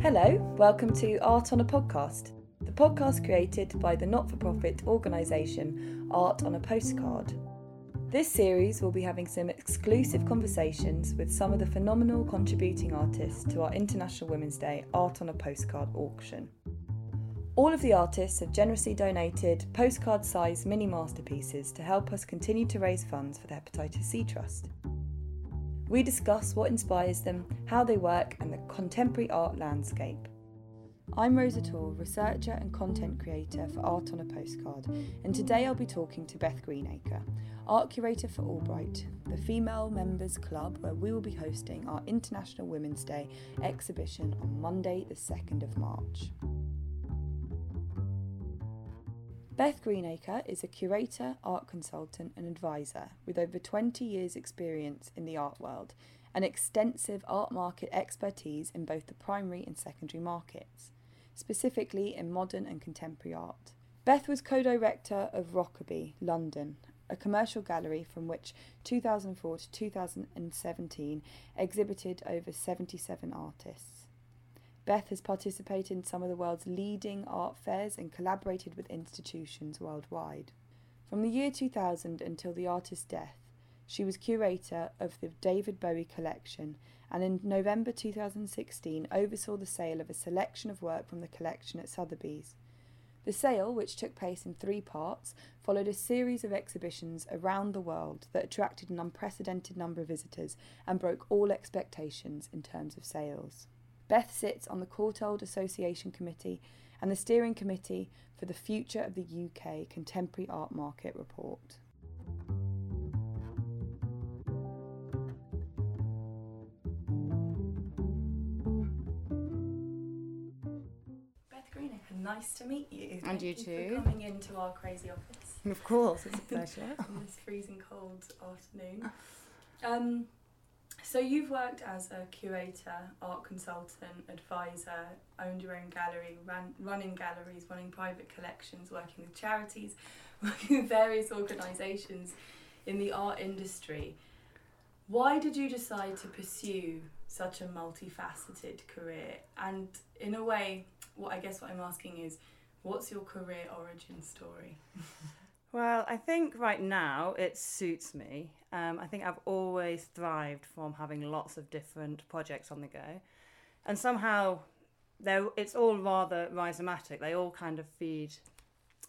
Hello, welcome to Art on a Podcast, the podcast created by the not for profit organisation Art on a Postcard. This series will be having some exclusive conversations with some of the phenomenal contributing artists to our International Women's Day Art on a Postcard auction. All of the artists have generously donated postcard sized mini masterpieces to help us continue to raise funds for the Hepatitis C Trust. We discuss what inspires them, how they work, and the contemporary art landscape. I'm Rosa Tor, researcher and content creator for Art on a Postcard, and today I'll be talking to Beth Greenacre, art curator for AllBright, the female members club where we will be hosting our International Women's Day exhibition on Monday, the 2nd of March. Beth Greenacre is a curator, art consultant, and advisor with over 20 years' experience in the art world and extensive art market expertise in both the primary and secondary markets, specifically in modern and contemporary art. Beth was co director of Rokeby, London, a commercial gallery from which 2004 to 2017 exhibited over 77 artists. Beth has participated in some of the world's leading art fairs and collaborated with institutions worldwide. From the year 2000 until the artist's death, she was curator of the David Bowie collection and in November 2016 oversaw the sale of a selection of work from the collection at Sotheby's. The sale, which took place in three parts, followed a series of exhibitions around the world that attracted an unprecedented number of visitors and broke all expectations in terms of sales. Beth sits on the Courtauld Association Committee and the Steering Committee for the Future of the UK Contemporary Art Market report. Beth Greenacre, nice to meet you. And Thank you For too. coming into our crazy office Of course, it's a pleasure. on this freezing cold afternoon. Um, so you've worked as a curator, art consultant, advisor, owned your own gallery, ran, running galleries, running private collections, working with charities, working with various organisations in the art industry. Why did you decide to pursue such a multifaceted career? And in a way, what I guess what I'm asking is, what's your career origin story? Well, I think right now it suits me. Um, I think I've always thrived from having lots of different projects on the go, and somehow it's all rather rhizomatic. They all kind of feed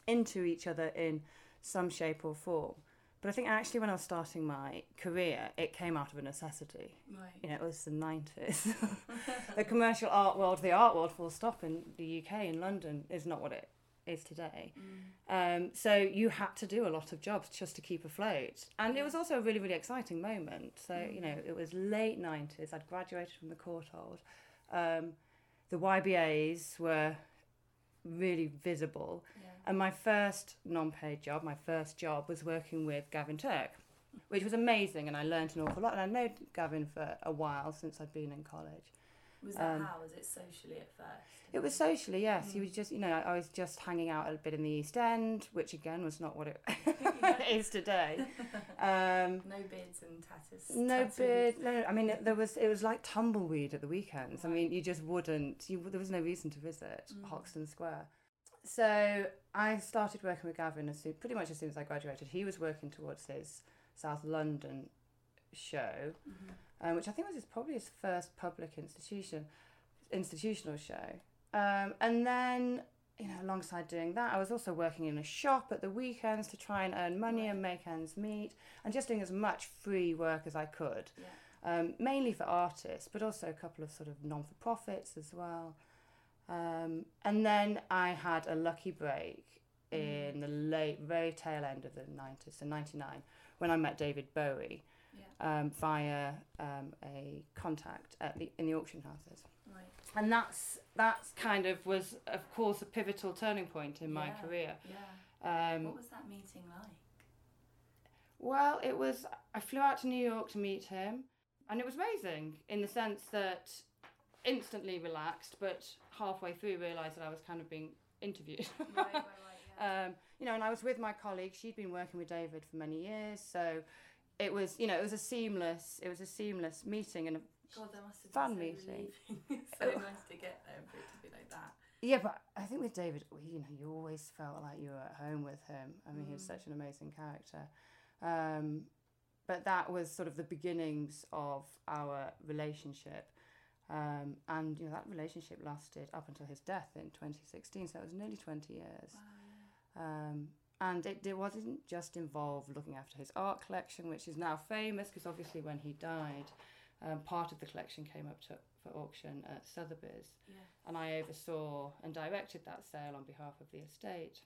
into each other in some shape or form. But I think actually when I was starting my career, it came out of a necessity. Right. You know, it was the 90s. the commercial art world, the art world, full stop in the UK, in London, is not what it is today. Um, so you had to do a lot of jobs just to keep afloat. And it was also a really, really exciting moment. So, you know, it was late 90s. I'd graduated from the Courtauld. Um, the YBAs were really visible. Yeah. And my first non paid job, my first job, was working with Gavin Turk, which was amazing. And I learnt an awful lot. And I know Gavin for a while since I'd been in college. Was that Um, how? Was it socially at first? It was socially, yes. You Mm. was just, you know, I was just hanging out a bit in the East End, which again was not what it is today. Um, No beards and tatters. no tattoos. beard. No, I mean, there was. It was like tumbleweed at the weekends. I mean, you just wouldn't. You there was no reason to visit Mm. Hoxton Square. So I started working with Gavin as soon, pretty much as soon as I graduated. He was working towards his South London show, Mhm. um, which I think was his, probably his first public institution, institutional show. Um, and then, you know, alongside doing that, I was also working in a shop at the weekends to try and earn money and make ends meet, and just doing as much free work as I could, Yeah. um, mainly for artists, but also a couple of sort of non for profits as well. Um, and then I had a lucky break in the late, very tail end of the 90s, so 99, when I met David Bowie Yeah. um, via um, a contact at the, in the auction houses. Right. And that's that's kind of was, of course, a pivotal turning point in my Yeah. career. Yeah. Um, what was that meeting like? well, it was. I flew out to New York to meet him, and it was amazing in the sense that instantly relaxed, but halfway through realised that I was kind of being interviewed. right, right, right. Yeah. um, you know, and I was with my colleague. She'd been working with David for many years, so it was, you know, it was a seamless, it was a seamless meeting, and God, that must have Fan been so meeting. relieving. so nice to get there and for it to be like that. Yeah, but I think with David, you know, you always felt like you were at home with him. I mean, he was Mm. such an amazing character. Um, but that was sort of the beginnings of our relationship. Um, and, you know, that relationship lasted up until his death in 2016. So it was nearly 20 years. Wow. Um, and it, it wasn't just involved looking after his art collection, which is now famous because obviously when he died, um, part of the collection came up to, for auction at Sotheby's Yeah. and I oversaw and directed that sale on behalf of the estate.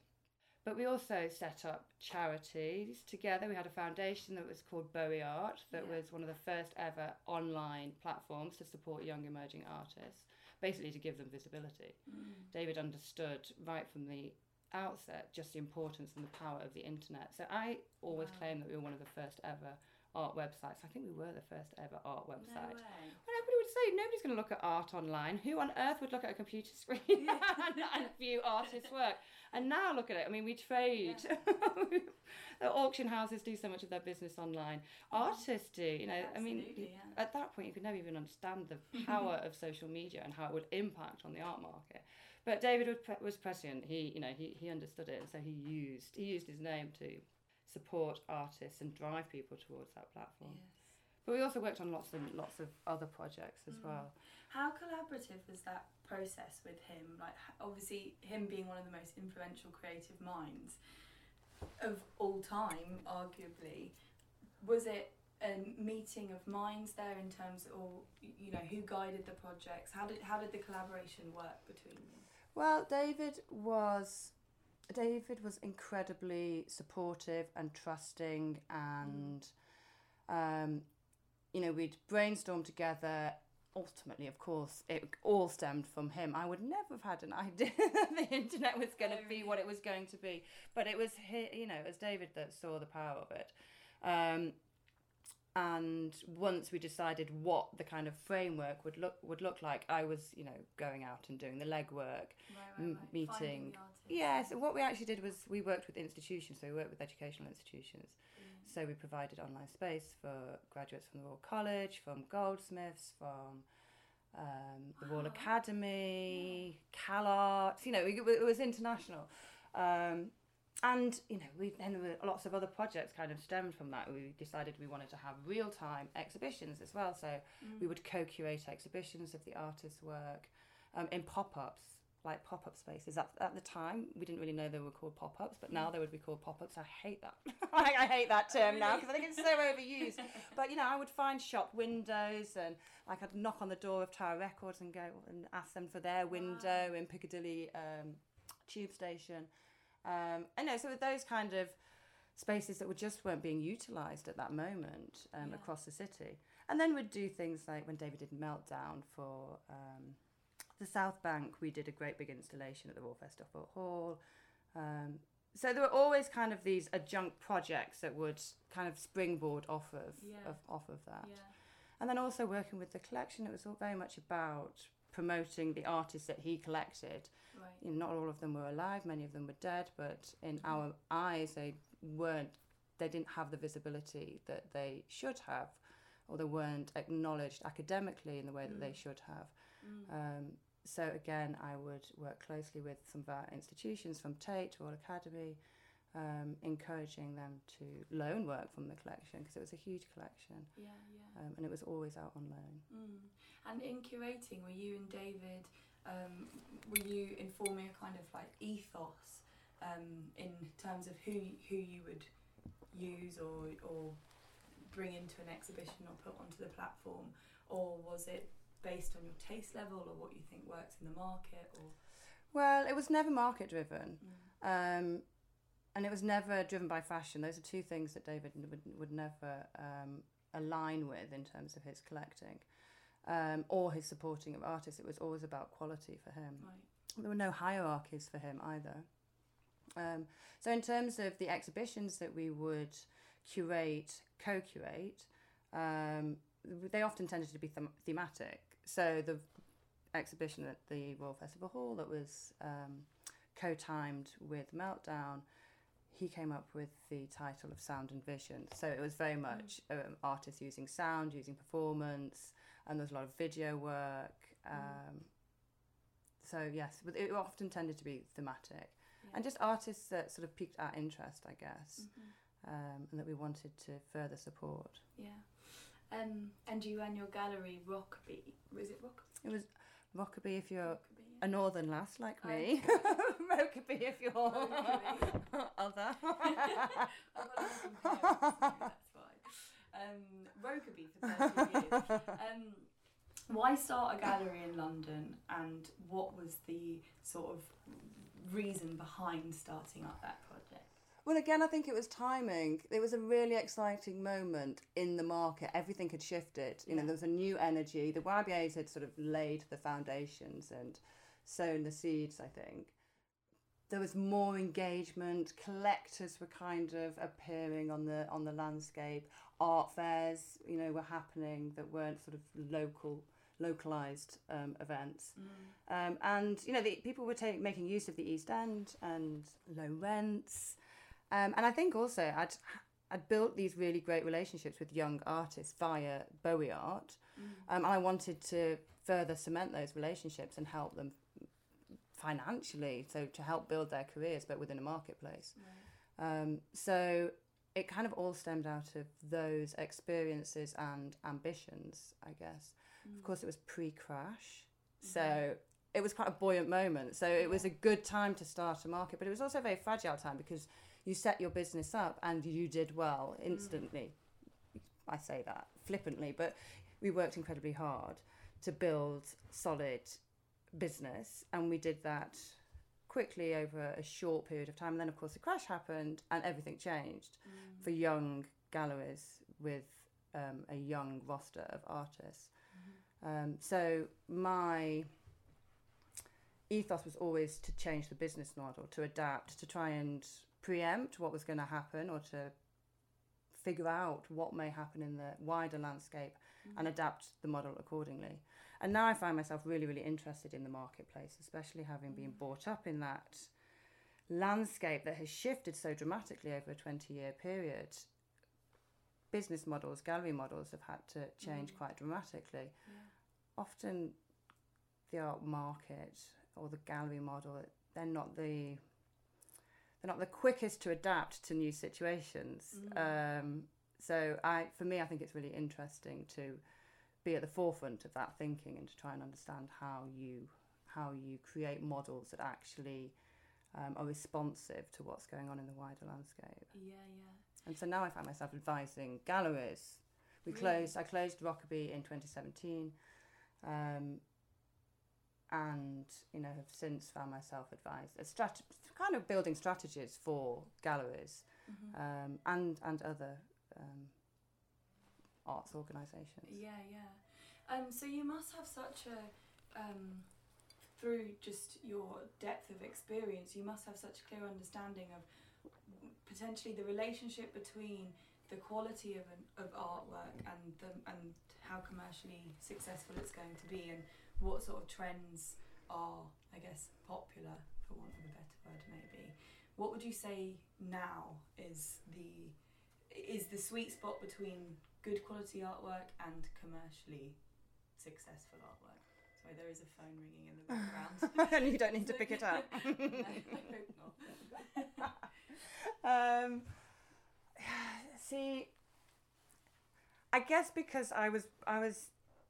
But we also set up charities together. We had a foundation that was called Bowie Art, that Yeah. was one of the first ever online platforms to support young emerging artists, basically to give them visibility. Mm. David understood right from the outset just the importance and the power of the internet. So I always Wow. claim that we were one of the first ever art websites. I think we were the first ever art No website. way. Well, everybody would say nobody's going to look at art online. Who on earth would look at a computer screen and, and view artists' work? And now look at it. I mean, we trade. the auction houses do so much of their business online. Artists do. You know, I mean, yeah. at that point, you could never even understand the power of social media and how it would impact on the art market. But David was, prescient. He, you know, he, he understood it, and so he used he used his name to support artists and drive people towards that platform. Yes. But we also worked on lots and lots of other projects as Mm. well. How collaborative was that process with him? Like, obviously, him being one of the most influential creative minds of all time, arguably, was it a meeting of minds there in terms of, or, you know, who guided the projects? How did how did the collaboration work between you? Well, David was David was incredibly supportive and trusting, and um, you know we'd brainstorm together. Ultimately, of course, it all stemmed from him. I would never have had an idea that the internet was going to be what it was going to be, but it was he, you know, it was David that saw the power of it. Um, and once we decided what the kind of framework would look would look like, I was you know going out and doing the legwork, Right, M- meeting. Finding the artists. Yes, what we actually did was we worked with institutions, so we worked with educational institutions. Brilliant. So we provided online space for graduates from the Royal College, from Goldsmiths, from um, the Royal academy Academy, CalArts, you know, it, it was international. Um, and, you know, we, then there were lots of other projects kind of stemmed from that. We decided we wanted to have real time exhibitions as well. So Mm. we would co curate exhibitions of the artist's work um, in pop ups, like pop up spaces. At, at the time, we didn't really know they were called pop ups, but now they would be called pop ups. I hate that. I, I hate that term now because I think it's so overused. But you know, I would find shop windows and like I'd knock on the door of Tower Records and go and ask them for their window in Piccadilly um, Tube Station. Um, and no, so with those kind of spaces that were just weren't being utilised at that moment um, Yeah. across the city. And then we'd do things like when David did Meltdown for um, the South Bank, we did a great big installation at the Royal Festival Hall. Um, so there were always kind of these adjunct projects that would kind of springboard off of, Yeah. of off of that. Yeah. And then also working with the collection, it was all very much about promoting the artists that he collected. Right. You know, not all of them were alive, many of them were dead, but in our eyes, they weren't, they didn't have the visibility that they should have, or they weren't acknowledged academically in the way that they Mm. should have. Mm. Um, so again, I would work closely with some of our institutions from Tate, Royal Academy, um, encouraging them to loan work from the collection because it was a huge collection yeah, yeah. um, and it was always out on loan. Mm. And in curating, were you and David, um, were you informing a kind of like ethos um, in terms of who who you would use or or bring into an exhibition or put onto the platform, or was it based on your taste level or what you think works in the market? Or Well, it was never market driven. mm. And it was never driven by fashion. Those are two things that David would, would never um, align with in terms of his collecting um, or his supporting of artists. It was always about quality for him. right, There were no hierarchies for him either. Um, so, in terms of the exhibitions that we would curate, co curate, um, they often tended to be them- thematic. So, the exhibition at the Royal Festival Hall that was um, co timed with Meltdown, he came up with the title of Sound and Vision. So, it was very much um, artists using sound, using performance, and there's a lot of video work. Um, So yes, but it often tended to be thematic, and just artists that sort of piqued our interest, I guess, um, and that we wanted to further support. Yeah. Um, and you and your gallery, Rockaby, was it Rock? It was Rockaby if you're Rockaby, a northern lass like me, Rockaby if you're Rockaby. other. I've got Northern parents, so that's fine. Um, Rockaby for 30 years. Um, why start a gallery in London and what was the sort of reason behind starting up that project? Well, again, I think it was timing. It was a really exciting moment in the market. Everything had shifted. You know, there was a new energy. The YBAs had sort of laid the foundations and sown the seeds, I think. There was more engagement. Collectors were kind of appearing on the on the landscape. Art fairs, you know, were happening that weren't sort of local localized um, events. Um, and you know, the, people were ta- making use of the East End and low rents. Um, and I think also I'd I'd built these really great relationships with young artists via Bowie Art, um, and I wanted to further cement those relationships and help them financially, so to help build their careers, but within a marketplace. Um, so it kind of all stemmed out of those experiences and ambitions, I guess. Mm. Of course, it was pre-crash, mm-hmm. so it was quite a buoyant moment. So it was a good time to start a market, but it was also a very fragile time because you set your business up and you did well mm. instantly. I say that flippantly, but we worked incredibly hard to build solid business, and we did that quickly over a short period of time. And then, of course, the crash happened, and everything changed mm. for young galleries with um, a young roster of artists. Um, so my ethos was always to change the business model, to adapt, to try and preempt what was going to happen, or to figure out what may happen in the wider landscape mm. and adapt the model accordingly. And now I find myself really, really interested in the marketplace, especially having been mm. brought up in that landscape that has shifted so dramatically over a 20 year period. Business models, gallery models have had to change mm. quite dramatically. Often the art market or the gallery model, they're not the they're not the quickest to adapt to new situations. Um, so I, for me, I think it's really interesting to be at the forefront of that thinking and to try and understand how you how you create models that actually um, are responsive to what's going on in the wider landscape. Yeah, yeah. And so now I find myself advising galleries. We Really? closed. I closed Rokeby in 2017, um, and you know have since found myself advised a strat- kind of building strategies for galleries um, and and other um, arts organisations. Yeah, yeah. Um, so you must have such a, um, through just your depth of experience, you must have such a clear understanding of potentially the relationship between the quality of an, of artwork and the and how commercially successful it's going to be and what sort of trends are, I guess, popular for want of a better word, maybe. What would you say now is the is the sweet spot between good quality artwork and commercially successful artwork. Sorry, there is a phone ringing in the background. and you don't need to pick it up. no, I hope not. um, see, I guess because I was I was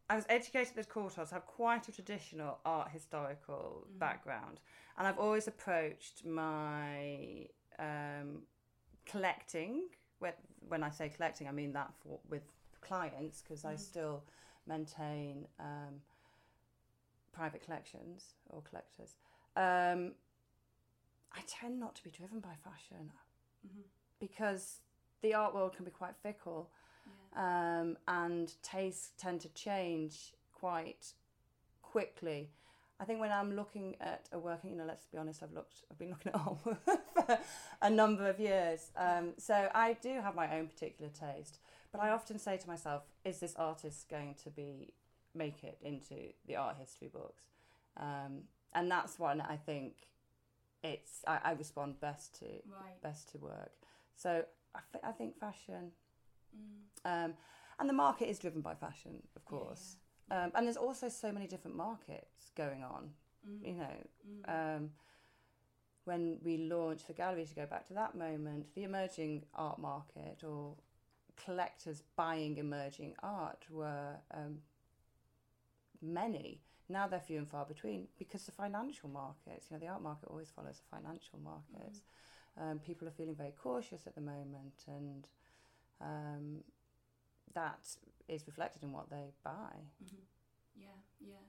I was educated at Courtauld, I have quite a traditional art historical background, and I've always approached my um, collecting. When when I say collecting, I mean that for with clients because I still maintain um, private collections or collectors. Um, I tend not to be driven by fashion because the art world can be quite fickle um, and tastes tend to change quite quickly. I think when I'm looking at a working, you know, let's be honest, I've looked, I've been looking at art for a number of years. Um, so I do have my own particular taste, but I often say to myself, is this artist going to be make it into the art history books? Um, and that's when I think it's I, I respond best to Right. best to work. So I, th- I think fashion, Mm. um, and the market is driven by fashion, of course. Um, and there's also so many different markets going on. Mm. You know, Mm. um, when we launched the gallery, to go back to that moment, the emerging art market or collectors buying emerging art were um, many. Now they're few and far between because the financial markets, you know, the art market always follows the financial markets. Um, people are feeling very cautious at the moment, and um, that is reflected in what they buy. Mhm. Yeah, yeah.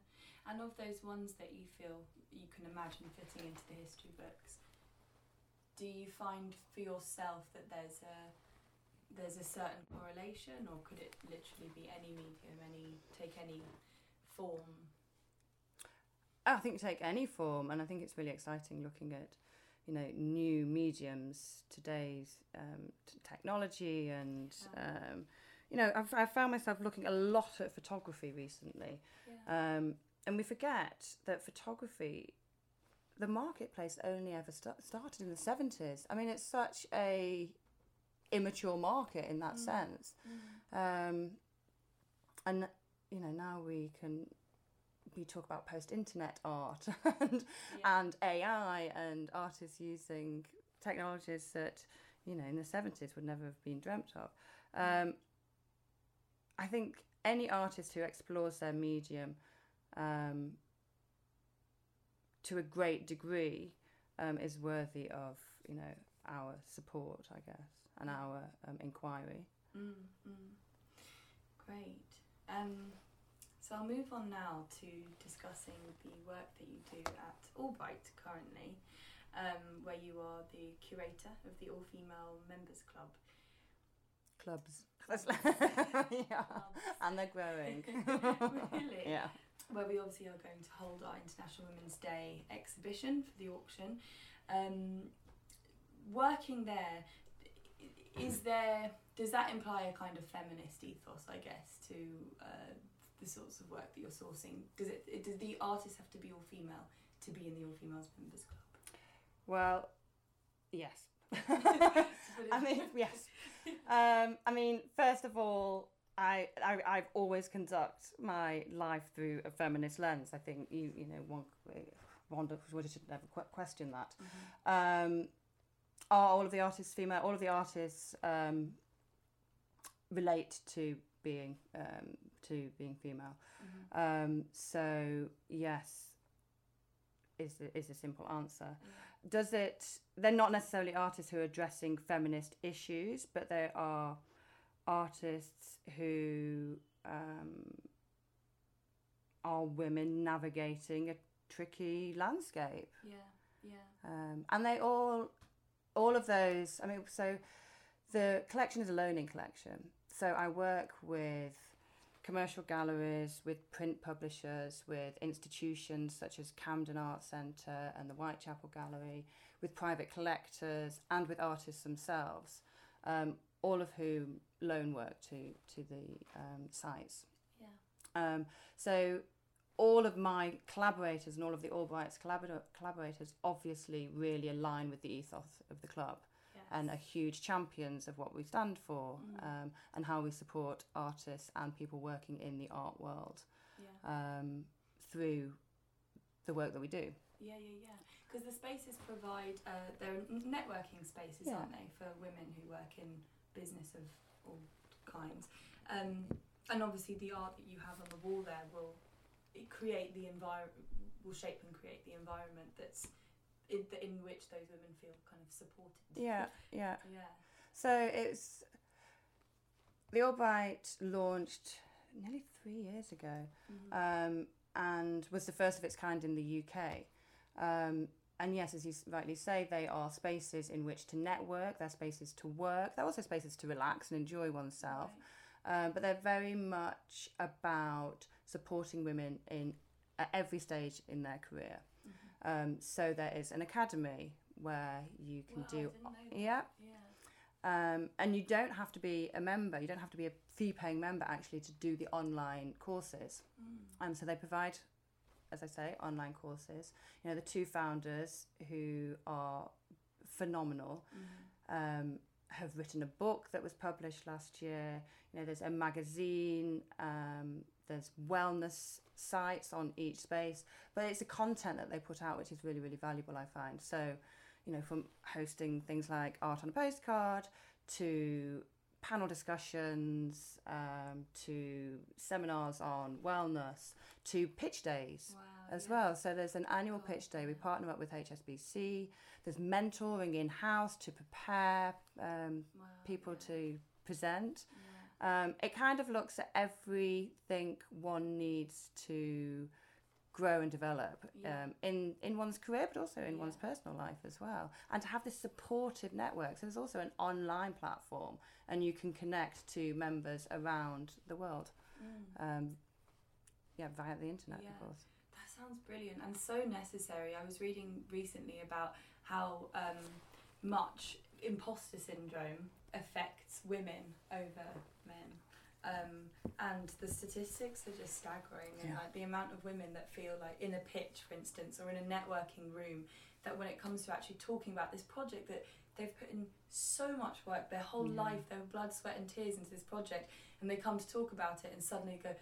And of those ones that you feel you can imagine fitting into the history books, do you find for yourself that there's a there's a certain correlation, or could it literally be any medium, any take any form? I think take any form, and I think it's really exciting looking at, you know, new mediums, today's um, t- technology, and Yeah. um, you know, I've, I've found myself looking a lot at photography recently, Yeah. um, and we forget that photography, the marketplace only ever sta- started in the seventies. I mean, it's such a immature market in that Mm. sense, um, and you know now we can we talk about post-internet art and yeah. and AI and artists using technologies that you know in the seventies would never have been dreamt of. Um, I think any artist who explores their medium um, to a great degree um, is worthy of you know our support, I guess, and our um, inquiry. Mm, mm. Great. Um, so I'll move on now to discussing the work that you do at AllBright currently, um, where you are the curator of the All Female Members Club. Clubs, yeah, Um, and they're growing. really? yeah. Where we obviously are going to hold our International Women's Day exhibition for the auction. Um, working there, is there does that imply a kind of feminist ethos? I guess to uh, the sorts of work that you're sourcing. Does it, it does the artist have to be all female to be in the All Females Members Club? Well, yes. To put it- I mean, yes. Um, I mean, first of all, I, I I've always conduct my life through a feminist lens. I think you you know one would should never que- question that. Mhm. Um, are all of the artists female? All of the artists um, relate to being um, to being female. Mhm. Um, so yes, is the, is a simple answer. Yeah. Does it? They're not necessarily artists who are addressing feminist issues, but they are artists who um, are women navigating a tricky landscape, Yeah. Yeah. um, and they all, all of those. I mean, so the collection is a loaning collection. So I work with commercial galleries, with print publishers, with institutions such as Camden Art Centre and the Whitechapel Gallery, with private collectors, and with artists themselves, um, all of whom loan work to to the um, sites. Yeah. Um, so all of my collaborators and all of the AllBrights collabor- collaborators obviously really align with the ethos of the club. And are huge champions of what we stand for Mm. um, and how we support artists and people working in the art world yeah. um, through the work that we do. Yeah, yeah, yeah. Because the spaces provide, uh, they're networking spaces, Yeah. aren't they, for women who work in business of all kinds. Um, and obviously, the art that you have on the wall there will create the environment, will shape and create the environment that's in, in which those women feel kind of supported. Yeah, yeah. Yeah. So it's the AllBright launched nearly three years ago. Mhm. um, and was the first of its kind in the UK. Um, and yes, as you rightly say, they are spaces in which to network, they're spaces to work, they're also spaces to relax and enjoy oneself. Right. Um, but they're very much about supporting women in at every stage in their career. Um, so there is an academy where you can Wow, do didn't know that. yeah Yeah. um, and you don't have to be a member you don't have to be a fee paying member actually to do the online courses Mm. um, so they provide, as I say, online courses. You know, the two founders who are phenomenal Mhm. um, have written a book that was published last year. You know, there's a magazine. Um, there's wellness sites on each space, but it's the content that they put out which is really really valuable. I find so. You know, from hosting things like art on a postcard to panel discussions um, to seminars on wellness to pitch days Wow, as yeah. well. So there's an annual Cool. pitch day. We partner up with HSBC. There's mentoring in house to prepare um, Wow, people yeah, to present. yeah. Um, it kind of looks at everything one needs to grow and develop Yeah. um, in in one's career, but also in Yeah. one's personal life as well, and to have this supportive network. So there's also an online platform, and you can connect to members around the world. Mm. Um, yeah, via the internet, Yeah. of course. That sounds brilliant and so necessary. I was reading recently about how um, much imposter syndrome affects women over men. Um, and the statistics are just staggering, and Yeah. like the amount of women that feel like in a pitch, for instance, or in a networking room, that when it comes to actually talking about this project, that they've put in so much work, their whole Yeah. life, their blood, sweat, and tears into this project, and they come to talk about it, and suddenly go,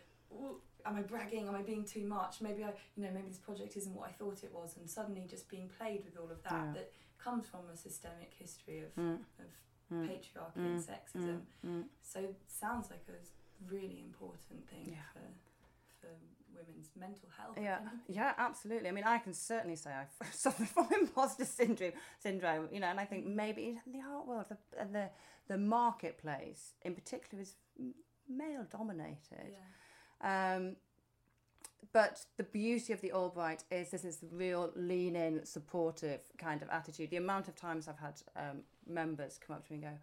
am I bragging? Am I being too much? Maybe I, you know, maybe this project isn't what I thought it was, and suddenly just being played with all of that Yeah. that comes from a systemic history of, Mm, of mm, patriarchy mm, and sexism. mm, mm. So sounds like a really important thing Yeah. for for women's mental health. Yeah, yeah, absolutely. I mean, I can certainly say I've suffered from imposter syndrome. Syndrome, you know, and I think maybe in the art world, the and the the marketplace in particular is male dominated. Yeah. Um, but the beauty of the AllBright is this is a real lean in, supportive kind of attitude. The amount of times I've had um, members come up to me and go,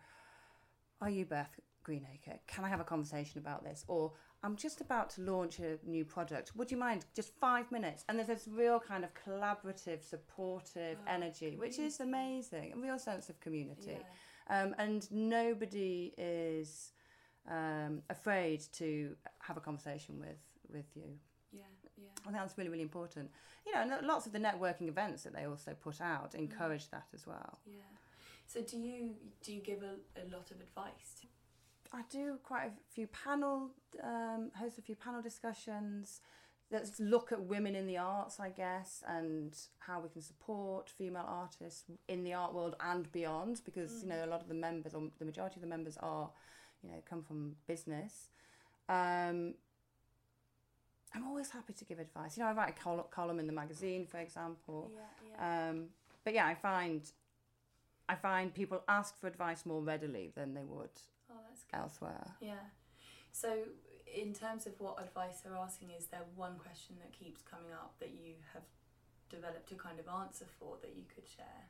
Are you Beth Greenacre? Can I have a conversation about this? Or I'm just about to launch a new product. Would you mind just five minutes? And there's this real kind of collaborative, supportive Oh, energy, which is amazing. A real sense of community. Yeah. Um, and nobody is um, afraid to have a conversation with, with you. Yeah. Yeah. I think that's really, really important. You know, and lots of the networking events that they also put out encourage that as well. Yeah. So do you do you give a, a lot of advice? I do quite a few panel, um, host a few panel discussions. Let's look at women in the arts, I guess, and how we can support female artists in the art world and beyond. Because you know, a lot of the members, or the majority of the members, are, you know, come from business. Um, I'm always happy to give advice. You know, I write a col- column in the magazine, for example. Yeah. Yeah. Um, but yeah, I find I find people ask for advice more readily than they would oh, elsewhere. Yeah. So, in terms of what advice they're asking, is there one question that keeps coming up that you have developed a kind of answer for that you could share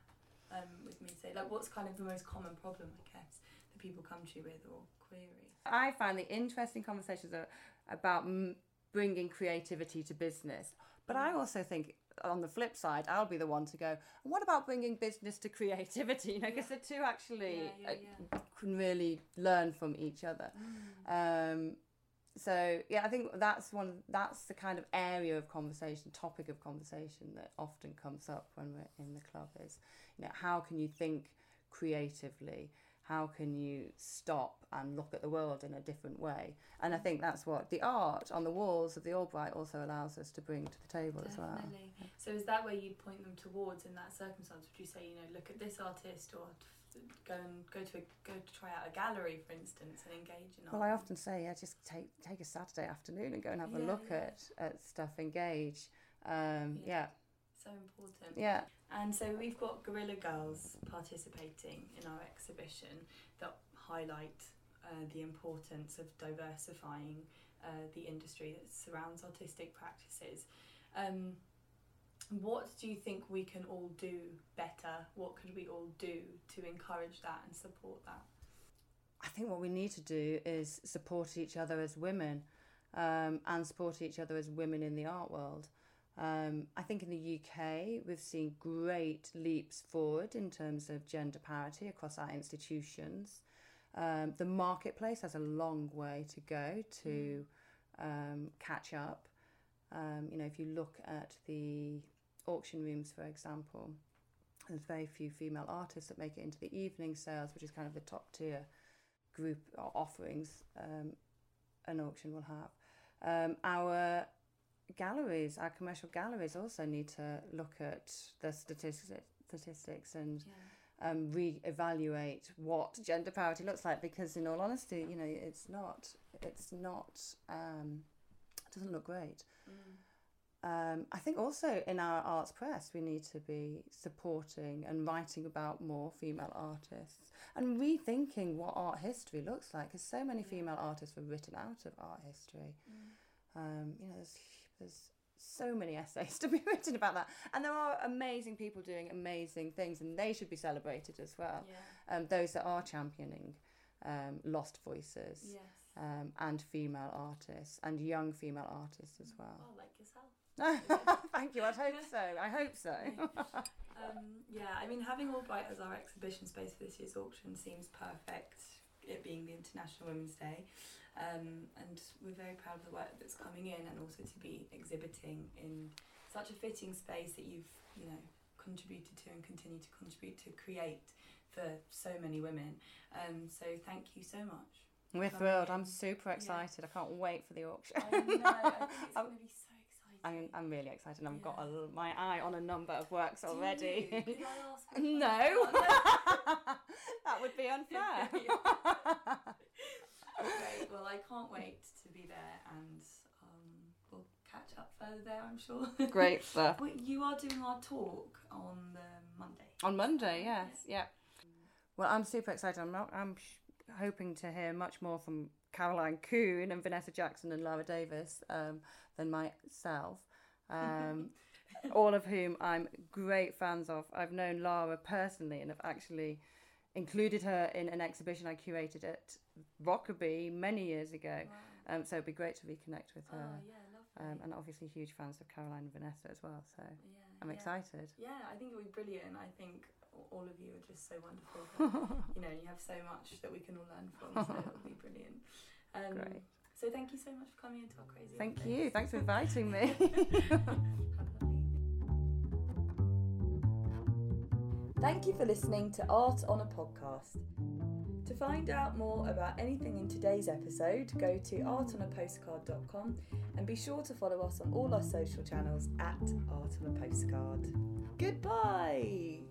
um, with me? Say, like, what's kind of the most common problem, I guess, that people come to you with or query? I find the interesting conversations are about m- bringing creativity to business. But I also think on the flip side, I'll be the one to go, what about bringing business to creativity? You know, because the two actually Yeah, yeah, uh, yeah. can really learn from each other. Um, so yeah, I think that's one. That's the kind of area of conversation, topic of conversation that often comes up when we're in the club. Is you know how can you think creatively? How can you stop and look at the world in a different way? And I think that's what the art on the walls of the AllBright also allows us to bring to the table as well. So, is that where you point them towards in that circumstance? Would you say, you know, look at this artist, or go and go to a, go to try out a gallery, for instance, and engage in art? Well, I often say, yeah, just take take a Saturday afternoon and go and have a Yeah, look yeah. at at stuff, engage. Um, Yeah. yeah, so important. yeah. And so we've got Guerrilla Girls participating in our exhibition that highlight uh, the importance of diversifying uh, the industry that surrounds artistic practices. Um, what do you think we can all do better? What could we all do to encourage that and support that? I think what we need to do is support each other as women um, and support each other as women in the art world. Um, I think in the UK, we've seen great leaps forward in terms of gender parity across our institutions. Um, the marketplace has a long way to go to um, catch up. Um, you know, if you look at the auction rooms, for example, There's very few female artists that make it into the evening sales, which is kind of the top tier group offerings um, an auction will have. Um, our galleries, our commercial galleries, also need to look at the statistics, statistics and Yeah. um, re-evaluate what gender parity looks like. Because, in all honesty, you know, it's not, it's not, um, it doesn't look great. Um, I think also in our arts press, we need to be supporting and writing about more female artists and rethinking what art history looks like. Because so many female artists were written out of art history. Um, you know, there's, there's so many essays to be written about that, and there are amazing people doing amazing things, and they should be celebrated as well. Yeah. Um, those that are championing um, lost voices Yes. um, and female artists and young female artists as well. Oh, like yourself. Thank you. I hope so. I hope so. Um, yeah, I mean, having AllBright as our exhibition space for this year's auction seems perfect, it being the International Women's Day. Um, and we're very proud of the work that's coming in and also to be exhibiting in such a fitting space that you've, you know, contributed to and continue to contribute to create for so many women. Um, so thank you so much. We're thrilled. I'm super excited. I can't wait for the auction. I know, I it's I'm- going to be so exciting. I'm, I'm really excited. I've got a, my eye on a number of works already. you? Could I ask no, that would be unfair. Great. Well, I can't wait to be there, and um, we'll catch up further there. I'm sure. Great stuff. You are doing our talk on the Monday. On Monday, yes, yeah. Well, I'm super excited. I'm not. I'm sh- hoping to hear much more from Caroline Coon and Vanessa Jackson and Lara Davis um, than myself. Um, all of whom I'm great fans of. I've known Lara personally and have actually included her in an exhibition I curated at Rokeby many years ago. Wow. Um, so it'd be great to reconnect with Oh her. yeah. Um, and obviously huge fans of Caroline and Vanessa as well. So yeah, I'm yeah. excited. Yeah, I think it would be brilliant. I think all of you are just so wonderful. you know, you have so much that we can all learn from, so it'll be brilliant. Um, Great. So thank you so much for coming into our crazy. Thank office. you. Thanks for inviting me. Thank you for listening to Art on a Podcast. To find out more about anything in today's episode, go to artonapostcard.com and be sure to follow us on all our social channels at Art on a Postcard. Goodbye!